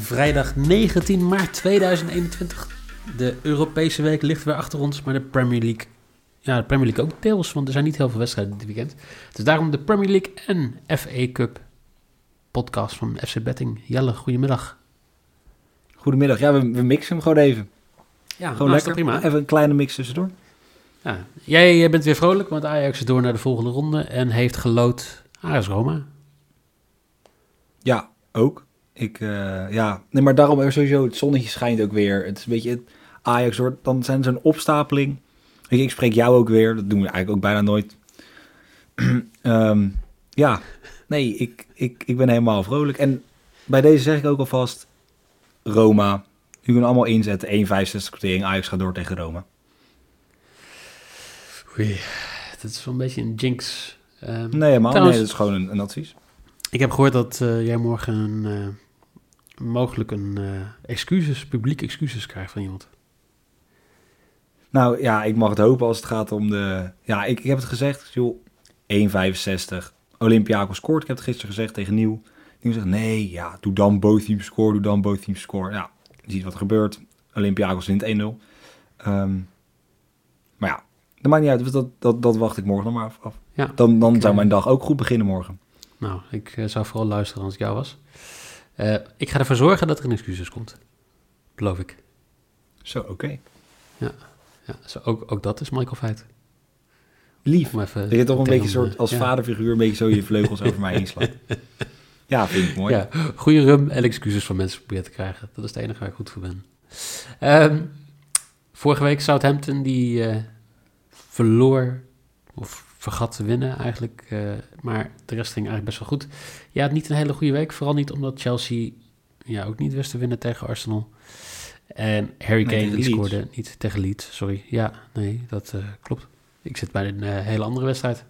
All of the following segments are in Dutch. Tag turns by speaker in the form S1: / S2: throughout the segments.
S1: Vrijdag 19 maart 2021. De Europese week ligt weer achter ons, maar de Premier League... Ja, de Premier League ook deels, want er zijn niet heel veel wedstrijden dit weekend. Dus daarom de Premier League en FA Cup podcast van FC Betting. Jelle, goedemiddag.
S2: Goedemiddag. Ja, we, we mixen hem gewoon even.
S1: Ja,
S2: Gewoon lekker.
S1: prima.
S2: Even een kleine mix tussendoor.
S1: Ja. Jij, jij bent weer vrolijk, want Ajax is door naar de volgende ronde en heeft gelood Ajax Roma.
S2: Ja, ook. Ik, eh, ja, nee, maar daarom er sowieso, het zonnetje schijnt ook weer. Het is een beetje, het Ajax hoor, dan zijn ze een opstapeling. Je, ik spreek jou ook weer, dat doen we eigenlijk ook bijna nooit. Ehm, ja, nee, ik, ik, ik ben helemaal vrolijk. En bij deze zeg ik ook alvast, Roma, u kunt allemaal inzetten, 1,65 quotering, Ajax gaat door tegen Roma.
S1: Oei, dat is wel een beetje een jinx. Ehm,
S2: Nee, helemaal
S1: Trouwens-
S2: nee, dat is gewoon een, een advies.
S1: Ik heb gehoord dat eh, jij morgen een, eh, mogelijk een eh, excuses, publiek excuses krijgt van iemand.
S2: Nou ja, ik mag het hopen als het gaat om de... Ja, ik, ik heb het gezegd, joh, 1,65. Olympiakos scoort, ik heb het gisteren gezegd tegen Nieuw. Nieuw zegt, nee, ja, doe dan both teams score, doe dan both teams score. Ja, je ziet wat er gebeurt. Olympiakos wint 1-0. Ehm, maar ja, dat maakt niet uit, dus dat, dat, dat wacht ik morgen nog maar af.
S1: Ja,
S2: Dan, dan zou mijn dag ook goed beginnen morgen.
S1: nou, ik eh, zou vooral luisteren als ik jou was. Eh, ik ga ervoor zorgen dat er een excuses komt. Beloof ik.
S2: Zo, oké.
S1: Ja, zo, ook, ook dat is Michael Feit.
S2: Lief.
S1: Om even
S2: Dat je toch een beetje soort, als
S1: ja.
S2: vaderfiguur een beetje zo je vleugels over mij heen slaat. Ja, vind ik mooi.
S1: Ja, goede rum en excuses van mensen proberen te krijgen. Dat is het enige waar ik goed voor ben. Ehm, vorige week Southampton, die eh, verloor, of vergat te winnen eigenlijk. eh, maar de rest ging eigenlijk best wel goed. Ja, niet een hele goede week. Vooral niet omdat Chelsea ja, ook niet wist te winnen tegen Arsenal. En Harry Kane die scoorde niet tegen Leeds, sorry. Ja, nee, dat eh, klopt. Ik zit bij een eh, hele andere wedstrijd.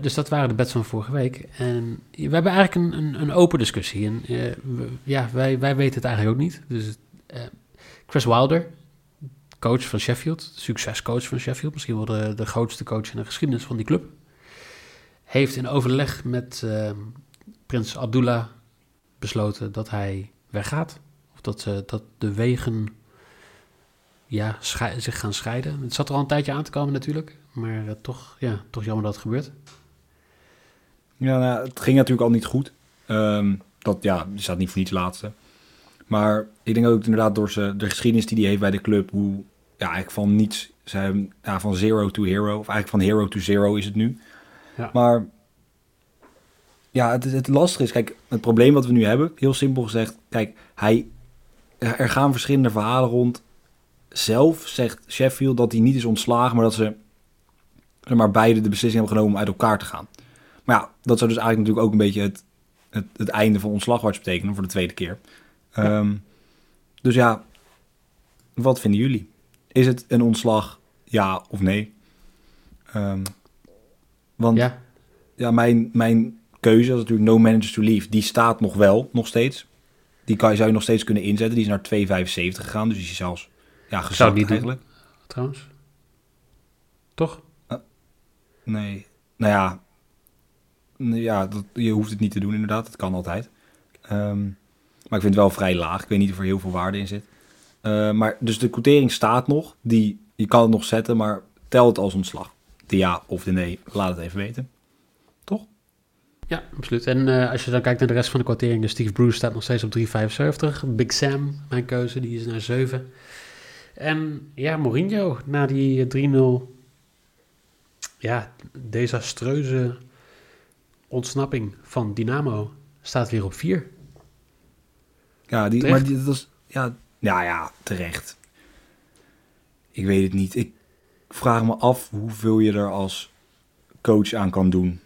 S1: Dus dat waren de bets van vorige week. En we hebben eigenlijk een, een, een open discussie. En we- ja, wij, wij weten het eigenlijk ook niet. Dus Chris Wilder, coach van Sheffield, succescoach van Sheffield, misschien wel de, de grootste coach in de geschiedenis van die club, heeft in overleg met eh, prins Abdullah besloten dat hij weggaat. Of dat, dat de wegen ja, zich gaan scheiden. Het zat er al een tijdje aan te komen natuurlijk. Maar eh, toch, ja, toch jammer dat het gebeurt.
S2: Ja, nou, het ging natuurlijk al niet goed. Ehm, dat, ja, die staat niet voor niets laatste. Maar ik denk ook inderdaad door ze, de geschiedenis die hij heeft bij de club, hoe ja, eigenlijk van niets, ja, van zero to hero, of eigenlijk van hero to zero is het nu.
S1: Ja.
S2: Maar ja, het, het lastige is, kijk, het probleem wat we nu hebben, heel simpel gezegd, kijk, hij, er gaan verschillende verhalen rond. Zelf zegt Sheffield dat hij niet is ontslagen, maar dat ze zeg maar, beide de beslissing hebben genomen om uit elkaar te gaan. Maar ja, dat zou dus eigenlijk natuurlijk ook een beetje het, het, het einde van ontslagwarts betekenen voor de tweede keer. Ehm, dus ja, wat vinden jullie? Is het een ontslag, ja of nee? Ehm, want ja.
S1: Ja,
S2: mijn, mijn keuze, dat is natuurlijk no managers to leave, die staat nog wel, nog steeds. Die kan, zou je nog steeds kunnen inzetten. Die is naar 2,75 gegaan, dus die is zelfs ja, gezakt
S1: doen.
S2: eigenlijk.
S1: trouwens. Toch?
S2: Nee. Nou ja. Ja, dat, je hoeft het niet te doen inderdaad. Dat kan altijd. Ehm, maar ik vind het wel vrij laag. Ik weet niet of er heel veel waarde in zit. Eh, maar dus de quotering staat nog. Die, je kan het nog zetten, maar tel het als ontslag. De ja of de nee, laat het even weten. Toch?
S1: Ja, absoluut. En eh, als je dan kijkt naar de rest van de kwartering, Steve Bruce staat nog steeds op 3,75. Big Sam, mijn keuze, die is naar 7. En ja, Mourinho, na die eh, 3-0, ja, desastreuze ontsnapping van Dynamo, staat weer op 4.
S2: Ja, die,
S1: Terecht?
S2: maar die, dat is, ja, ja, ja, terecht. Ik weet het niet. Ik, vraag me af hoeveel je er als coach aan kan doen.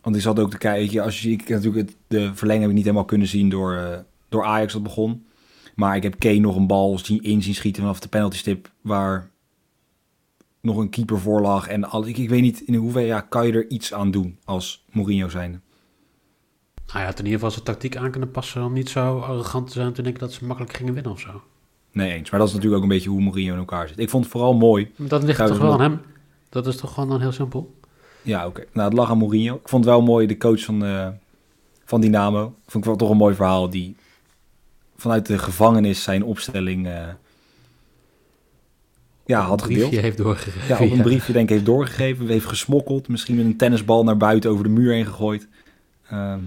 S2: Want ik zat ook te kijken, als je, ik natuurlijk het, de verlenging heb ik niet helemaal kunnen zien door, eh, door Ajax dat begon. Maar ik heb Kane nog een bal zien, in zien schieten vanaf de penaltystip waar nog een keeper voor lag. En al, ik, ik weet niet in hoeverre ja, kan je er iets aan doen als Mourinho zijn.
S1: Hij had in ieder geval zijn tactiek aan kunnen passen om niet zo arrogant te zijn te denken dat ze makkelijk gingen winnen of zo.
S2: Nee eens, maar dat is natuurlijk ook een beetje hoe Mourinho in elkaar zit. Ik vond het vooral mooi.
S1: Maar dat ligt toch wel aan hem? Dat is toch gewoon dan heel simpel?
S2: Ja, oké. Nou, het lag aan Mourinho. Ik vond het wel mooi, de coach van, eh, van Dynamo. Vond ik wel toch een mooi verhaal. Die vanuit de gevangenis zijn opstelling eh, ja, had
S1: een briefje
S2: gedeeld.
S1: heeft doorgegeven.
S2: Ja, op een briefje denk ik heeft doorgegeven. Heeft gesmokkeld. Misschien met een tennisbal naar buiten over de muur heen gegooid. Ehm,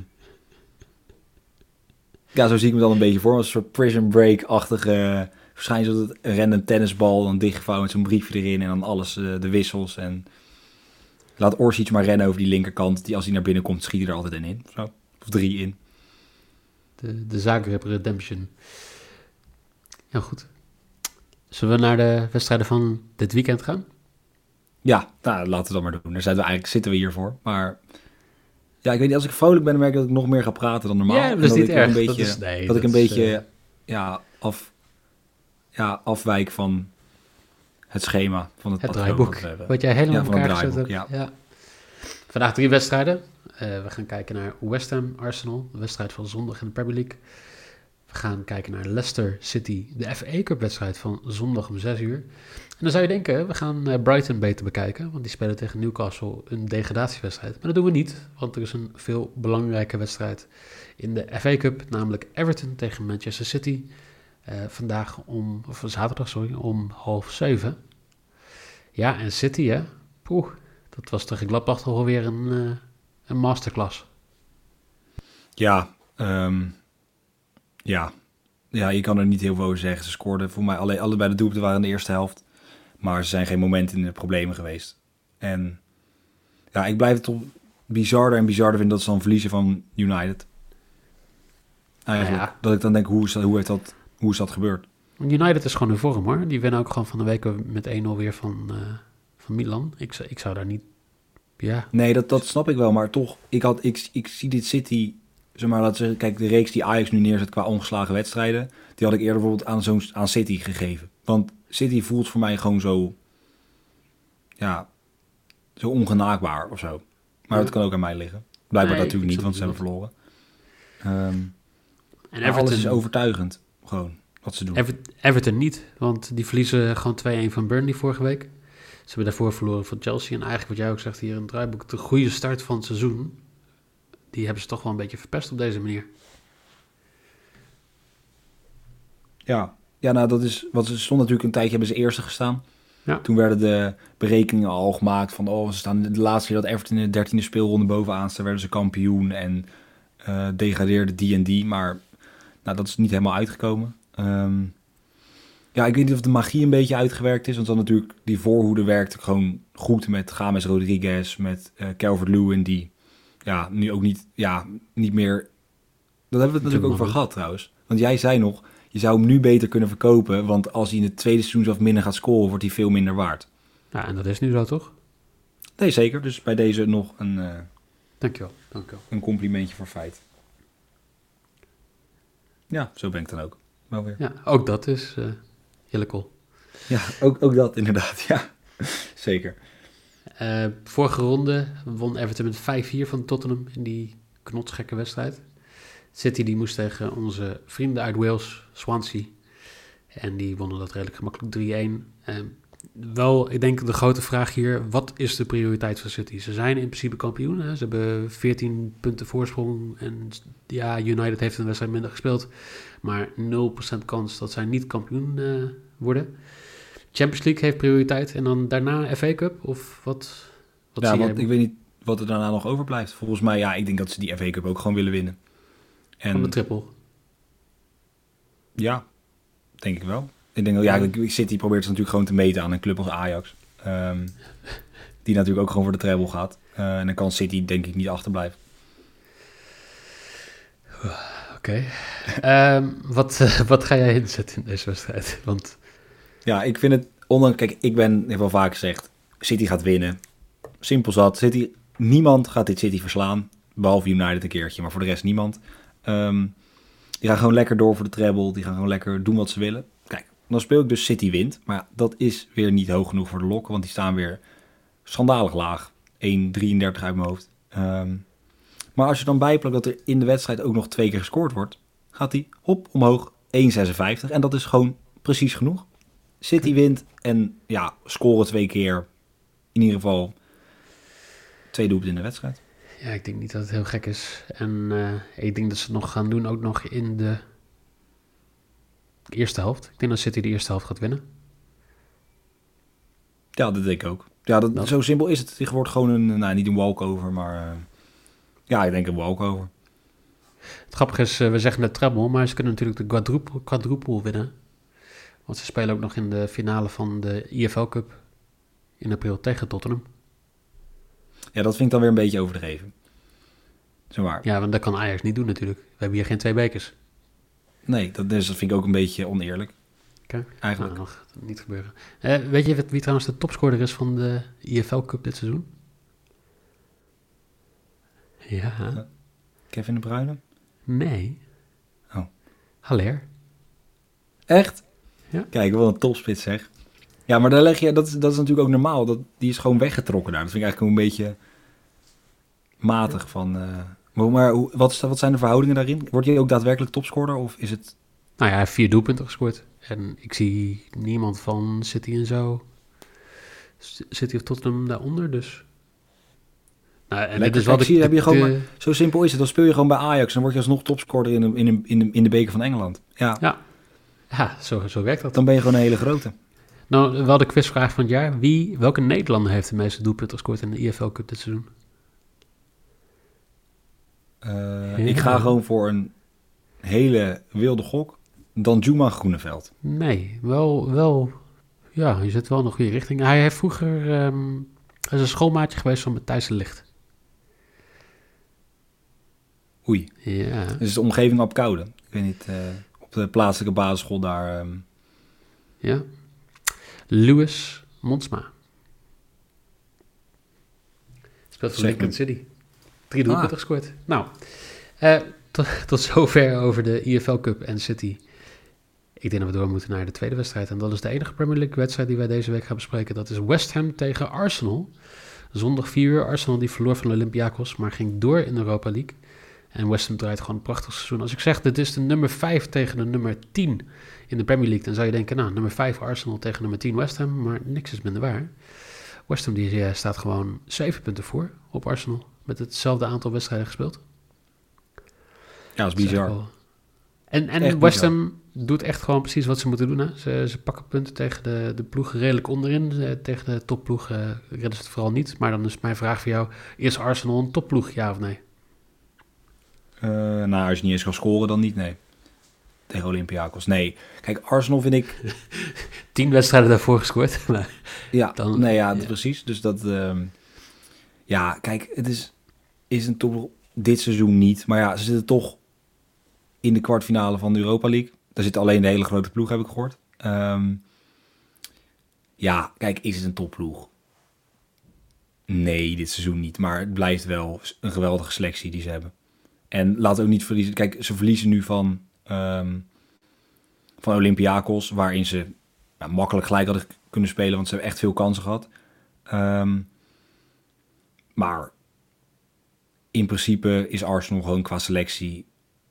S2: ja, zo zie ik me dan een beetje voor. Als een soort prison break-achtige... Waarschijnlijk zo dat een random tennisbal dan dichtgevouwen met zo'n briefje erin. En dan alles, eh, de wissels. En laat Orsic maar rennen over die linkerkant. Die als hij naar binnen komt, schiet hij er altijd in in. Zo. Of drie in.
S1: De, de Zagreb Redemption. Ja, goed. Zullen we naar de wedstrijden van dit weekend gaan?
S2: Ja, nou, laten we dat maar doen. Daar zijn we eigenlijk, zitten we hiervoor. Maar ja, ik weet niet, als ik vrolijk ben, merk ik dat ik nog meer ga praten dan normaal.
S1: Ja, dat is niet
S2: ik
S1: erg.
S2: Een
S1: Dat
S2: beetje,
S1: is- nee,
S2: dat ik een beetje
S1: eh,
S2: ja, af, ja, afwijk van het schema, van het,
S1: Het draaiboek.
S2: wat
S1: jij helemaal
S2: Ja,
S1: elkaar gezet hebt. Ja. Vandaag drie wedstrijden. Eh, we gaan kijken naar West Ham Arsenal, de wedstrijd van zondag in de Premier League. Gaan kijken naar Leicester City, de FA Cup wedstrijd van zondag om 6 uur. En dan zou je denken, we gaan eh, Brighton beter bekijken, want die spelen tegen Newcastle een degradatiewedstrijd. Maar dat doen we niet, want er is een veel belangrijke wedstrijd in de FA Cup, namelijk Everton tegen Manchester City. Eh, vandaag om, of zaterdag, sorry, om half zeven. Ja, en City, hè? Poeh, dat was tegen Gladbach toch alweer een, eh, een masterclass.
S2: Ja, ehm, ja. ja, je kan er niet heel veel over zeggen. Ze scoorden voor mij alle, allebei de doelpunten waren in de eerste helft. Maar ze zijn geen momenten in de problemen geweest. En ja, ik blijf het toch bizarder en bizarder vinden dat ze dan verliezen van United. Eigenlijk.
S1: Ja.
S2: Dat ik dan denk, hoe is dat, hoe heeft dat, hoe is dat gebeurd?
S1: United is gewoon in vorm, hoor. Die winnen ook gewoon van de week met 1-0 weer van, eh, van Milan. Ik, zou- ik zou daar niet... Ja,
S2: Nee, dat, dat snap ik wel. Maar toch, ik, had, ik, ik zie dit City... Zeg maar, laten we zeggen, kijk, de reeks die Ajax nu neerzet qua ongeslagen wedstrijden... die had ik eerder bijvoorbeeld aan, zo'n, aan City gegeven. Want City voelt voor mij gewoon zo... Ja, zo ongenaakbaar of zo. Maar
S1: Ja.
S2: dat kan ook aan mij liggen. Blijkbaar
S1: Nee,
S2: natuurlijk niet, want ze hebben verloren. Ehm,
S1: en
S2: maar alles is
S1: Everton,
S2: overtuigend, gewoon, wat ze doen.
S1: Ever- Everton niet, want die verliezen gewoon 2-1 van Burnley vorige week. Ze hebben daarvoor verloren van Chelsea. En eigenlijk wat jij ook zegt hier in het draaiboek, de goede start van het seizoen, die hebben ze toch wel een beetje verpest op deze manier.
S2: Ja, ja nou dat is wat ze stonden natuurlijk een tijdje hebben ze eerste gestaan.
S1: Ja.
S2: Toen werden de berekeningen al gemaakt van oh ze staan de laatste keer dat Everton in de dertiende speelronde bovenaan staan werden ze kampioen en eh degradeerde die en die, maar nou dat is niet helemaal uitgekomen. Ehm, ja, ik weet niet of de magie een beetje uitgewerkt is, want dan natuurlijk die voorhoede werkte gewoon goed met James Rodriguez, met eh Calvert-Lewin die ja nu ook niet ja niet meer. Dat hebben we het natuurlijk ook over gehad trouwens, want jij zei nog je zou hem nu beter kunnen verkopen, want als hij in het tweede seizoen zelf minder gaat scoren, wordt hij veel minder waard.
S1: Ja, en dat is nu zo, toch?
S2: Nee, zeker. Dus bij deze nog een, eh,
S1: Dankjewel, dankjewel.
S2: een complimentje voor feit. Ja, zo ben ik dan ook. Wel weer.
S1: Ja, ook dat is eh heel cool.
S2: Ja, ook, ook dat inderdaad. Ja, zeker.
S1: Eh, vorige ronde won Everton met 5-4 van Tottenham in die knotsgekke wedstrijd. City die moest tegen onze vrienden uit Wales, Swansea. En die wonnen dat redelijk gemakkelijk 3-1. Eh, wel, ik denk de grote vraag hier, wat is de prioriteit van City? Ze zijn in principe kampioen. Hè? Ze hebben 14 punten voorsprong. En ja, United heeft een wedstrijd minder gespeeld. Maar 0% kans dat zij niet kampioen eh, worden. Champions League heeft prioriteit. En dan daarna FA Cup? Of wat, wat
S2: ja,
S1: zie
S2: want ik weet niet wat er daarna nog overblijft. Volgens mij, ja, ik denk dat ze die FA Cup ook gewoon willen winnen.
S1: Van de
S2: En
S1: triple.
S2: ja, denk ik wel. Ik denk dat, ja, City probeert ze natuurlijk gewoon te meten aan een club als Ajax. Ehm, die natuurlijk ook gewoon voor de treble gaat. Eh, en dan kan City denk ik niet achterblijven.
S1: Oké. Ehm, wat, wat ga jij inzetten in deze wedstrijd? Want
S2: Ja, ik vind het ondanks, kijk, ik ben, heb wel vaak gezegd, City gaat winnen. Simpel zat, City, niemand gaat dit City verslaan, behalve United een keertje, maar voor de rest niemand. Ehm, die gaan gewoon lekker door voor de treble, die gaan gewoon lekker doen wat ze willen. Kijk, dan speel ik dus City wint, maar dat is weer niet hoog genoeg voor de lokken, want die staan weer schandalig laag. 1,33 uit mijn hoofd. Ehm, maar als je dan bijplakt dat er in de wedstrijd ook nog twee keer gescoord wordt, gaat hij hop omhoog 1,56. En dat is gewoon precies genoeg. City wint en ja, scoren twee keer. In ieder geval twee doelpunten in de wedstrijd.
S1: Ja, ik denk niet dat het heel gek is. En eh, ik denk dat ze het nog gaan doen, ook nog in de eerste helft. Ik denk dat City de eerste helft gaat winnen.
S2: Ja, dat denk ik ook. Ja, dat,
S1: Dat-
S2: zo simpel is het. Het wordt gewoon een, nou niet een walkover, maar eh, ja, ik denk een walkover.
S1: Het grappige is, eh, we zeggen de treble, maar ze kunnen natuurlijk de quadruple, quadruple winnen. Want ze spelen ook nog in de finale van de IFL Cup in april tegen Tottenham.
S2: Ja, dat vind ik dan weer een beetje overdreven. Zeg maar.
S1: Ja, want dat kan Ajax niet doen natuurlijk. We hebben hier geen twee bekers.
S2: Nee, dat, dus dat vind ik ook een beetje oneerlijk.
S1: Oké.
S2: Eigenlijk.
S1: Nou, dat gaat niet gebeuren. Eh, weet je wie trouwens de topscorer is van de IFL Cup dit seizoen? Ja,
S2: Kevin de Bruyne?
S1: nee.
S2: Oh.
S1: Haller.
S2: Echt?
S1: Ja.
S2: Kijk, wel een topspits zeg. Ja, maar daar leg je, dat, is- dat is natuurlijk ook normaal. Dat, die is gewoon weggetrokken daar. Dat vind ik eigenlijk een beetje matig van... eh, maar maar hoe, wat, is, wat zijn de verhoudingen daarin? Wordt hij ook daadwerkelijk topscorer of is het...
S1: Nou ja, hij heeft vier doelpunten gescoord. En ik zie niemand van City en zo. City of Tottenham daaronder, dus... Nou, en
S2: Lekker.
S1: dit is wel
S2: Kijk,
S1: de,
S2: zie je, heb je gewoon
S1: de-
S2: Zo simpel is het. Dan speel je gewoon bij Ajax en dan word je alsnog topscorer in de, in de, in de, in de beker van Engeland. Ja,
S1: Ja, zo, zo werkt dat.
S2: dan ben je gewoon een hele grote.
S1: Nou, wel de quizvraag van het jaar. Wie, welke Nederlander heeft de meeste doelpunten gescoord in de IFL Cup dit seizoen?
S2: Eh,
S1: Ja.
S2: Ik ga gewoon voor een hele wilde gok. Dan Juma Groeneveld.
S1: Nee, wel, wel... Ja, je zit wel in de goede richting. Hij heeft vroeger... hij is een schoolmaatje geweest van Matthijs de Licht.
S2: Oei.
S1: Ja.
S2: Dus de omgeving op Koude. Ik weet niet, eh, de plaatselijke basisschool daar. ehm,
S1: Ja. Louis Monsma. Speelt voor Lincoln. City. Drie doelpunten
S2: Ah.
S1: gescoord. Nou, eh, tot, tot zover over de IFL Cup en City. Ik denk dat we door moeten naar de tweede wedstrijd. En dat is de enige Premier League wedstrijd die wij deze week gaan bespreken. Dat is West Ham tegen Arsenal. Zondag 4 uur. Arsenal die verloor van Olympiakos, maar ging door in de Europa League. En West Ham draait gewoon een prachtig seizoen. Als ik zeg, dit is de nummer 5 tegen de nummer 10 in de Premier League, dan zou je denken, nou, nummer 5 Arsenal tegen nummer 10 West Ham, maar niks is minder waar. West Ham die, eh, staat gewoon 7 punten voor op Arsenal, met hetzelfde aantal wedstrijden gespeeld.
S2: ja, dat is
S1: Dat is echt
S2: bizar.
S1: En, en
S2: Echt
S1: West. Ham doet echt gewoon precies wat ze moeten doen. Hè? Ze, ze pakken punten tegen de, de ploegen redelijk onderin. Eh, tegen de topploeg eh, redden ze het vooral niet. Maar dan is mijn vraag voor jou, is Arsenal een topploeg, ja of nee?
S2: Eh, nou, als je niet eens kan scoren, dan niet, nee. Tegen Olympiakos. Nee. Kijk, Arsenal vind ik...
S1: 10 wedstrijden daarvoor gescoord.
S2: Ja,
S1: Dan-
S2: nee, ja,
S1: ja.
S2: precies. Dus dat... ehm, ja, kijk, het is, is een top dit seizoen niet. Maar ja, ze zitten toch in de kwartfinale van de Europa League. Daar zit alleen de hele grote ploeg, heb ik gehoord. Ehm, ja, kijk, is het een topploeg? Nee, dit seizoen niet. Maar het blijft wel een geweldige selectie die ze hebben. En laat ook niet verliezen. Kijk, ze verliezen nu van, ehm, van Olympiakos, waarin ze nou, makkelijk gelijk hadden kunnen spelen, want ze hebben echt veel kansen gehad. Ehm, maar in principe is Arsenal gewoon qua selectie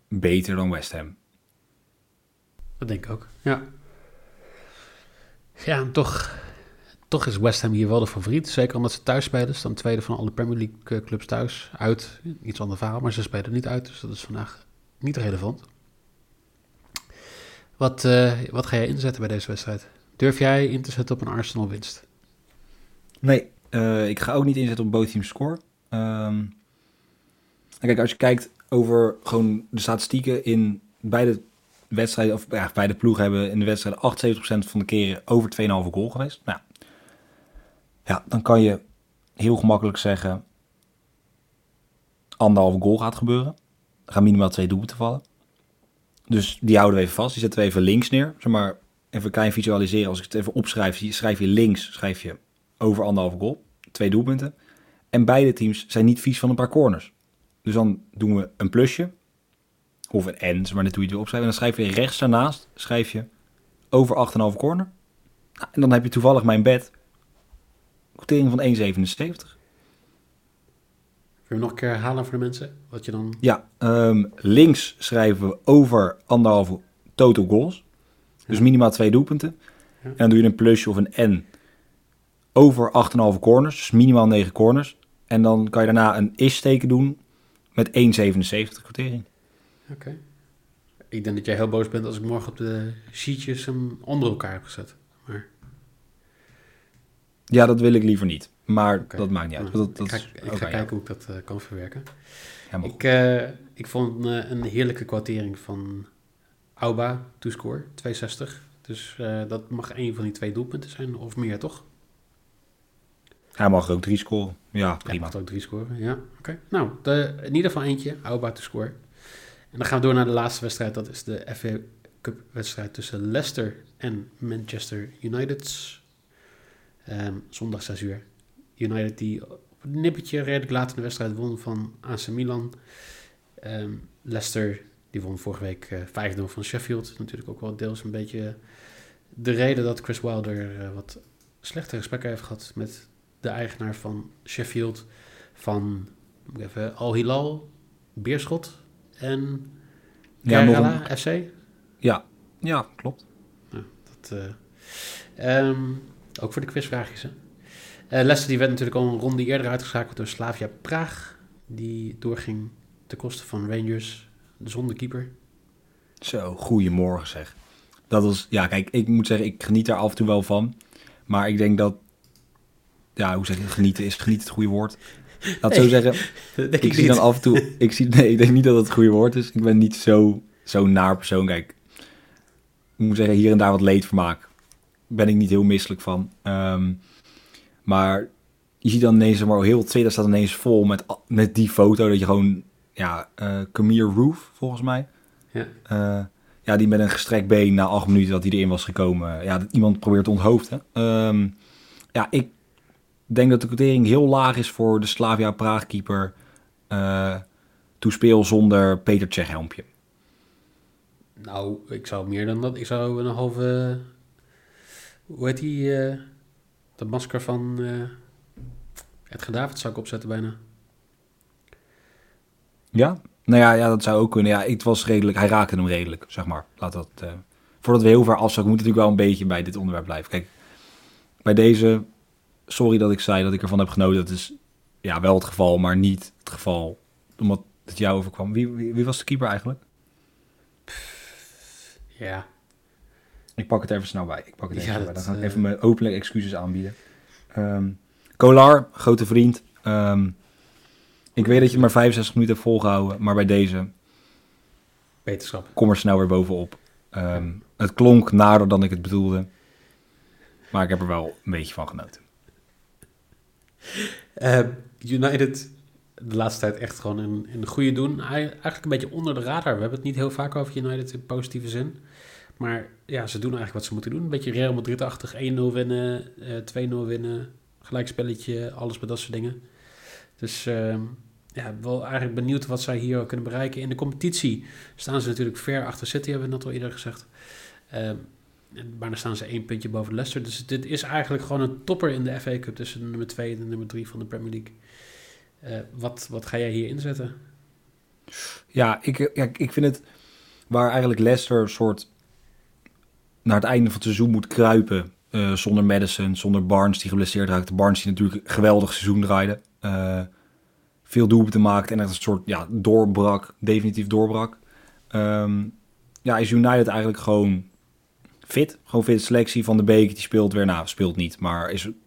S2: beter dan West Ham.
S1: Dat denk ik ook, ja. Ja, toch, toch is West Ham hier wel de favoriet. Zeker omdat ze thuis spelen. Ze staan tweede van alle Premier League eh, clubs thuis. Uit, iets ander verhaal, maar ze spelen niet uit. Dus dat is vandaag niet relevant. Wat, eh, wat ga jij inzetten bij deze wedstrijd? Durf jij in te zetten op een Arsenal winst?
S2: Nee, eh, ik ga ook niet inzetten op both teams score. Ehm, kijk, als je kijkt over gewoon de statistieken in beide wedstrijden, of ja, beide ploegen hebben in de wedstrijd 78% van de keren over 2,5 goal geweest. Nou, ja, dan kan je heel gemakkelijk zeggen, anderhalve goal gaat gebeuren. Er gaan minimaal twee doelpunten vallen. Dus die houden we even vast. Die zetten we even links neer. Zeg maar, even klein visualiseren. Als ik het even opschrijf, schrijf je links schrijf je over anderhalve goal. Twee doelpunten. En beide teams zijn niet vies van een paar corners. Dus dan doen we een plusje. Of een N, maar net hoe je het wil opschrijven. En dan schrijf je rechts daarnaast schrijf je over 8,5 corner. Nou, en dan heb je toevallig mijn bed. Quotering van 1,77.
S1: Wil je nog een keer herhalen voor de mensen? Wat je dan...
S2: Ja, ehm, links schrijven we over anderhalve total goals. Dus
S1: Ja.
S2: minimaal twee doelpunten.
S1: Ja.
S2: En dan doe je een plusje of een N over 8,5 corners. Dus minimaal 9 corners. En dan kan je daarna een is-teken doen met 1,77 quotering.
S1: Oké. Ik denk dat jij heel boos bent als ik morgen op de sheetjes hem onder elkaar heb gezet. Maar
S2: Ja, dat wil ik liever niet. Maar dat maakt niet uit. Dat, dat
S1: ik ga, ik
S2: jou.
S1: kijken hoe ik dat eh, kan verwerken. Ik, eh, ik vond eh, een heerlijke kwartering van Auba, to score, 260. Dus dat mag een van die twee doelpunten zijn, of meer toch?
S2: Hij mag ook drie scoren. Ja, prima.
S1: mag ook drie scoren, ja. Oké. Nou, de, in ieder geval eentje, Auba to score. En dan gaan we door naar de laatste wedstrijd. Dat is de FA Cup wedstrijd tussen Leicester en Manchester United. Ehm, zondag 6 uur. United die op een nippertje redelijk laat in de wedstrijd won van AC Milan. Ehm, Leicester die won vorige week eh 5-0 van Sheffield. Natuurlijk ook wel deels een beetje de reden dat Chris Wilder eh, wat slechte gesprekken heeft gehad met de eigenaar van Sheffield, van even, Al Hilal, Beerschot en
S2: Ja,
S1: Kerala FC.
S2: ja, ja, klopt.
S1: Dat, eh, ehm, ook voor de quizvraagjes. Hè? Leicester die werd natuurlijk al een ronde eerder uitgeschakeld door Slavia Praag. Die doorging ten koste van Rangers, zonder keeper.
S2: Zo, goedemorgen zeg. Dat was, ja, kijk, ik moet zeggen, ik geniet daar af en toe wel van. Maar ik denk dat, ja, hoe zeg je, genieten is geniet het goede woord. Laat het zo zeggen,
S1: denk
S2: ik zie dan af en toe, ik zie, nee, ik denk niet dat het het goede woord is. Ik ben niet zo, zo naar persoon. Kijk, ik moet zeggen, hier en daar wat leedvermaak. Ben ik niet heel misselijk van. Ehm, maar je ziet dan ineens, maar heel Twitter staat ineens vol met, met die foto dat je gewoon, ja, eh Camille Roof, volgens mij.
S1: Ja.
S2: Eh, ja, die met een gestrekt been na acht minuten dat hij erin was gekomen. Ja, dat iemand probeert te onthoofden. Ehm, ja, ik denk dat de quotering heel laag is voor de Slavia Praag-keeper. eh toespeel zonder Peter Cech helmpje.
S1: Nou, ik zou meer dan dat. Ik zou een halve. Hoe heet die? eh dat masker van. eh Edgar David zou ik opzetten bijna.
S2: Ja? Nou ja, ja, dat zou ook kunnen. Ja, het was redelijk, hij raakte hem redelijk, zeg maar. Laat dat, eh, voordat we heel ver afzakken, moeten we natuurlijk wel een beetje bij dit onderwerp blijven. Kijk, bij deze, sorry dat ik zei dat ik ervan heb genoten. Dat is ja, wel het geval, maar niet het geval omdat het jou overkwam. Wie, wie, wie was de keeper eigenlijk?
S1: Ja.
S2: Ik pak het even snel bij. Ik pak het even
S1: Ja,
S2: bij. Dan ga ik
S1: eh,
S2: even mijn openlijk excuses aanbieden. Ehm Kolar, grote vriend. Ehm, ik weet dat je maar 65 minuten hebt volgehouden, maar bij deze
S1: Wetenschap.
S2: kom er snel weer bovenop. Ehm, het klonk nader dan ik het bedoelde. Maar ik heb er wel een beetje van genoten.
S1: United, de laatste tijd echt gewoon een, een goede doen. Eigenlijk een beetje onder de radar. We hebben het niet heel vaak over United in positieve zin. Maar ja, ze doen eigenlijk wat ze moeten doen. Een beetje Real Madrid-achtig. 1-0 winnen, eh 2-0 winnen. Gelijkspelletje, alles met dat soort dingen. Dus ehm, ja, wel eigenlijk benieuwd wat zij hier kunnen bereiken. In de competitie staan ze natuurlijk ver achter City, hebben we net al eerder gezegd. En- maar dan staan ze één puntje boven Leicester. Dus dit is eigenlijk gewoon een topper in de FA Cup tussen de nummer 2 en de nummer 3 van de Premier League. Eh, wat, wat ga jij hier inzetten?
S2: Ja ik, ja, ik vind het waar eigenlijk Leicester een soort naar het einde van het seizoen moet kruipen. eh, zonder Madison, zonder Barnes die geblesseerd raakte. Barnes die natuurlijk een geweldig seizoen draaide. eh, veel doelpunten maakte en echt een soort ja, doorbrak, definitief doorbrak. Ehm, ja, is United eigenlijk gewoon fit. Gewoon fit selectie van de Beek. Die speelt weer, nou speelt niet, maar is, laten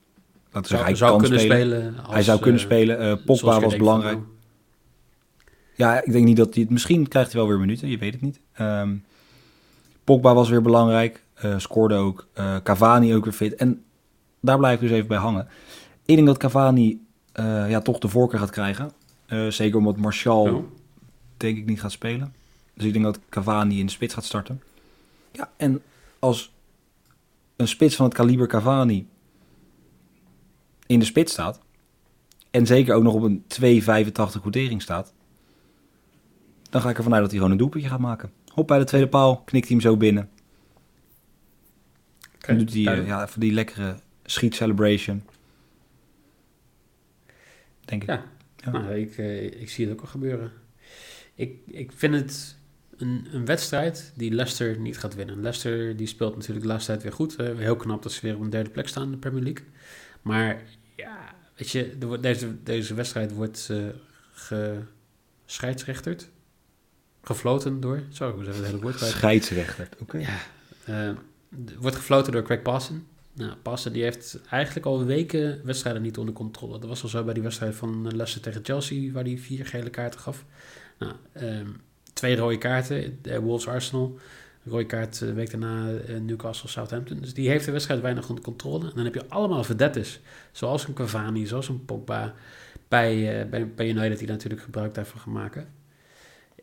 S2: we zeggen,
S1: Zou,
S2: hij
S1: zou
S2: kan
S1: kunnen
S2: spelen.
S1: spelen. als,
S2: hij zou kunnen
S1: eh,
S2: spelen. Pogba was belangrijk.
S1: nou,
S2: Ja, ik denk niet dat hij het... Misschien krijgt hij wel weer minuten, je weet het niet. Ehm, Pogba was weer belangrijk. Eh, scoorde ook. eh, Cavani ook weer fit. En daar blijf ik dus even bij hangen. Ik denk dat Cavani eh, ja, toch de voorkeur gaat krijgen. Zeker omdat Martial
S1: oh.
S2: denk ik niet gaat spelen. Dus ik denk dat Cavani in de spits gaat starten. Ja, en als een spits van het kaliber Cavani in de spits staat... en zeker ook nog op een 2,85 quotering staat... dan ga ik ervan uit dat hij gewoon een doelpuntje gaat maken. Hop bij de tweede paal, knikt hij hem zo binnen. Dan doet hij eh, ja, even die lekkere schiet celebration. Denk ik.
S1: Ja,
S2: Ja.
S1: Nou, ik, eh, ik zie het ook al gebeuren. Ik, ik vind het een, een wedstrijd die Leicester niet gaat winnen. Leicester die speelt natuurlijk de laatste tijd weer goed. Heel knap dat ze weer op een derde plek staan in de Premier League. Maar ja, weet je, wordt- deze, deze wedstrijd wordt eh gescheidsrechterd. Gefloten door, sorry, ik moet even het hele woord kwijt.
S2: Scheidsrechter. Oké.
S1: Ja, eh, wordt gefloten door Craig Passen. Nou, Passen die heeft eigenlijk al weken wedstrijden niet onder controle. Dat was al zo bij die wedstrijd van eh, Leicester tegen Chelsea, waar hij vier gele kaarten gaf. Nou, ehm, twee rode kaarten, eh, Wolves Arsenal. Rode kaart de week daarna eh, Newcastle Southampton. Dus die heeft de wedstrijd weinig onder controle. En dan heb je allemaal verdettes, zoals een Cavani, zoals een Pogba bij, eh, bij, bij United, die natuurlijk gebruik daarvan gaan maken.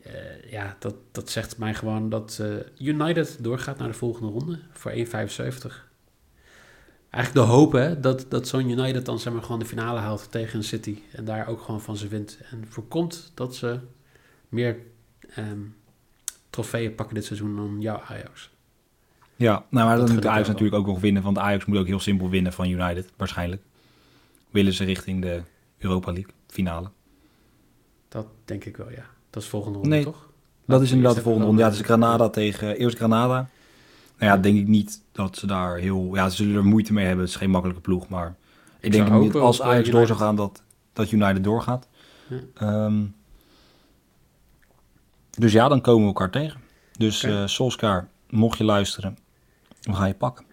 S1: Eh, ja, dat, dat zegt mij gewoon dat eh, United doorgaat naar de volgende ronde voor 1,75. Eigenlijk de hoop hè, dat, dat zo'n United dan zeg maar, gewoon de finale haalt tegen een City. En daar ook gewoon van ze wint. En voorkomt dat ze meer ehm, trofeeën pakken dit seizoen dan jouw Ajax.
S2: Ja, nou, maar
S1: Dat
S2: dan moet Ajax
S1: wel.
S2: natuurlijk ook nog winnen. Want Ajax moet ook heel simpel winnen van United, waarschijnlijk. Willen ze richting de Europa League finale.
S1: Dat denk ik wel, ja. Dat is volgende ronde,
S2: Nee,
S1: toch?
S2: Dat is inderdaad de volgende ronde. Ja, het is
S1: eh,
S2: Granada tegen... Eerst Granada. Nou ja, denk ik niet dat ze daar heel... Ja, ze zullen er moeite mee hebben. Het is geen makkelijke ploeg, maar... Ik, denk niet
S1: hopen
S2: als
S1: eh,
S2: Ajax door zou gaan, dat, dat United doorgaat.
S1: Ja.
S2: Ehm, dus ja, dan komen we elkaar tegen. Dus
S1: Oké.
S2: eh Solskjaer, mocht je luisteren, we gaan je pakken.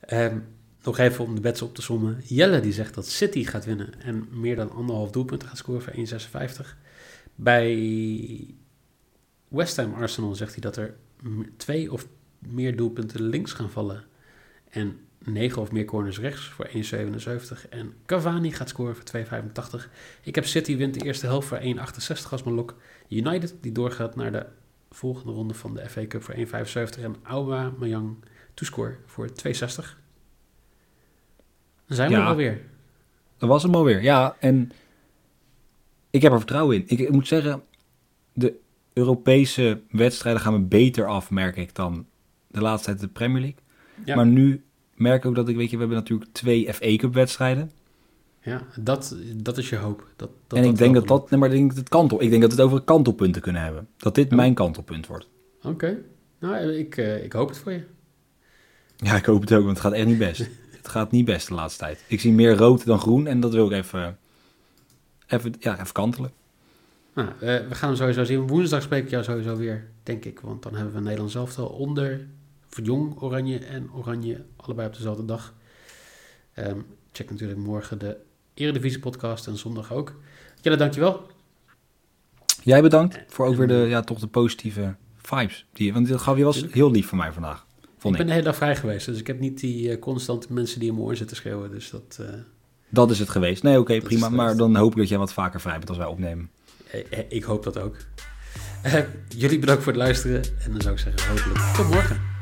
S1: Ehm, nog even om de bets op te sommen. Jelle die zegt dat City gaat winnen en meer dan anderhalf doelpunten gaat scoren voor 1,56. Bij West Ham Arsenal zegt hij dat er twee of meer doelpunten links gaan vallen. En negen of meer corners rechts voor 1,77. En Cavani gaat scoren voor 2,85. Ik heb City wint de eerste helft voor 1,68 als mijn lok. United die doorgaat naar de volgende ronde van de FA Cup voor 1,75. En Auma Mayang toescore voor 2,60. Dan zijn we
S2: Ja.
S1: er alweer.
S2: Dat was hem alweer. Ja, en ik heb er vertrouwen in. Ik, ik moet zeggen, de Europese wedstrijden gaan me beter af, merk ik, dan de laatste tijd de Premier League.
S1: Ja.
S2: Maar nu merk ik ook dat ik, weet je, we hebben natuurlijk twee FA Cup wedstrijden.
S1: Ja, dat, dat is je hoop. Dat, dat,
S2: en ik
S1: dat
S2: denk dat dat, nee, maar ik denk dat het kantel, ik denk dat we het over kantelpunten kunnen hebben. Dat dit
S1: Ja.
S2: mijn kantelpunt wordt.
S1: Oké. Nou, ik, eh, ik hoop het voor je.
S2: Ja, ik hoop het ook, want het gaat echt niet best. het gaat niet best de laatste tijd. Ik zie meer rood dan groen en dat wil ik even, even, ja, even kantelen.
S1: Nou, we gaan hem sowieso zien. Woensdag spreek ik jou sowieso weer, denk ik. Want dan hebben we Nederland zelf al onder voor Jong Oranje en Oranje allebei op dezelfde dag. Ehm, check natuurlijk morgen de Eredivisie podcast en zondag ook. Jelle, dankjewel.
S2: Jij bedankt voor ook weer de, ja, toch de positieve vibes. Die, want dat gaf je was heel lief van mij vandaag, vond ik.
S1: ben de hele dag vrij geweest, dus ik heb niet die eh, constante mensen die in mijn oor zitten schreeuwen. Dus dat, eh,
S2: Dat is het geweest. Nee, oké, prima. Maar dan hoop ik dat jij wat vaker vrij bent als wij opnemen.
S1: eh, ik hoop dat ook. Jullie bedankt voor het luisteren en dan zou ik zeggen hopelijk tot morgen.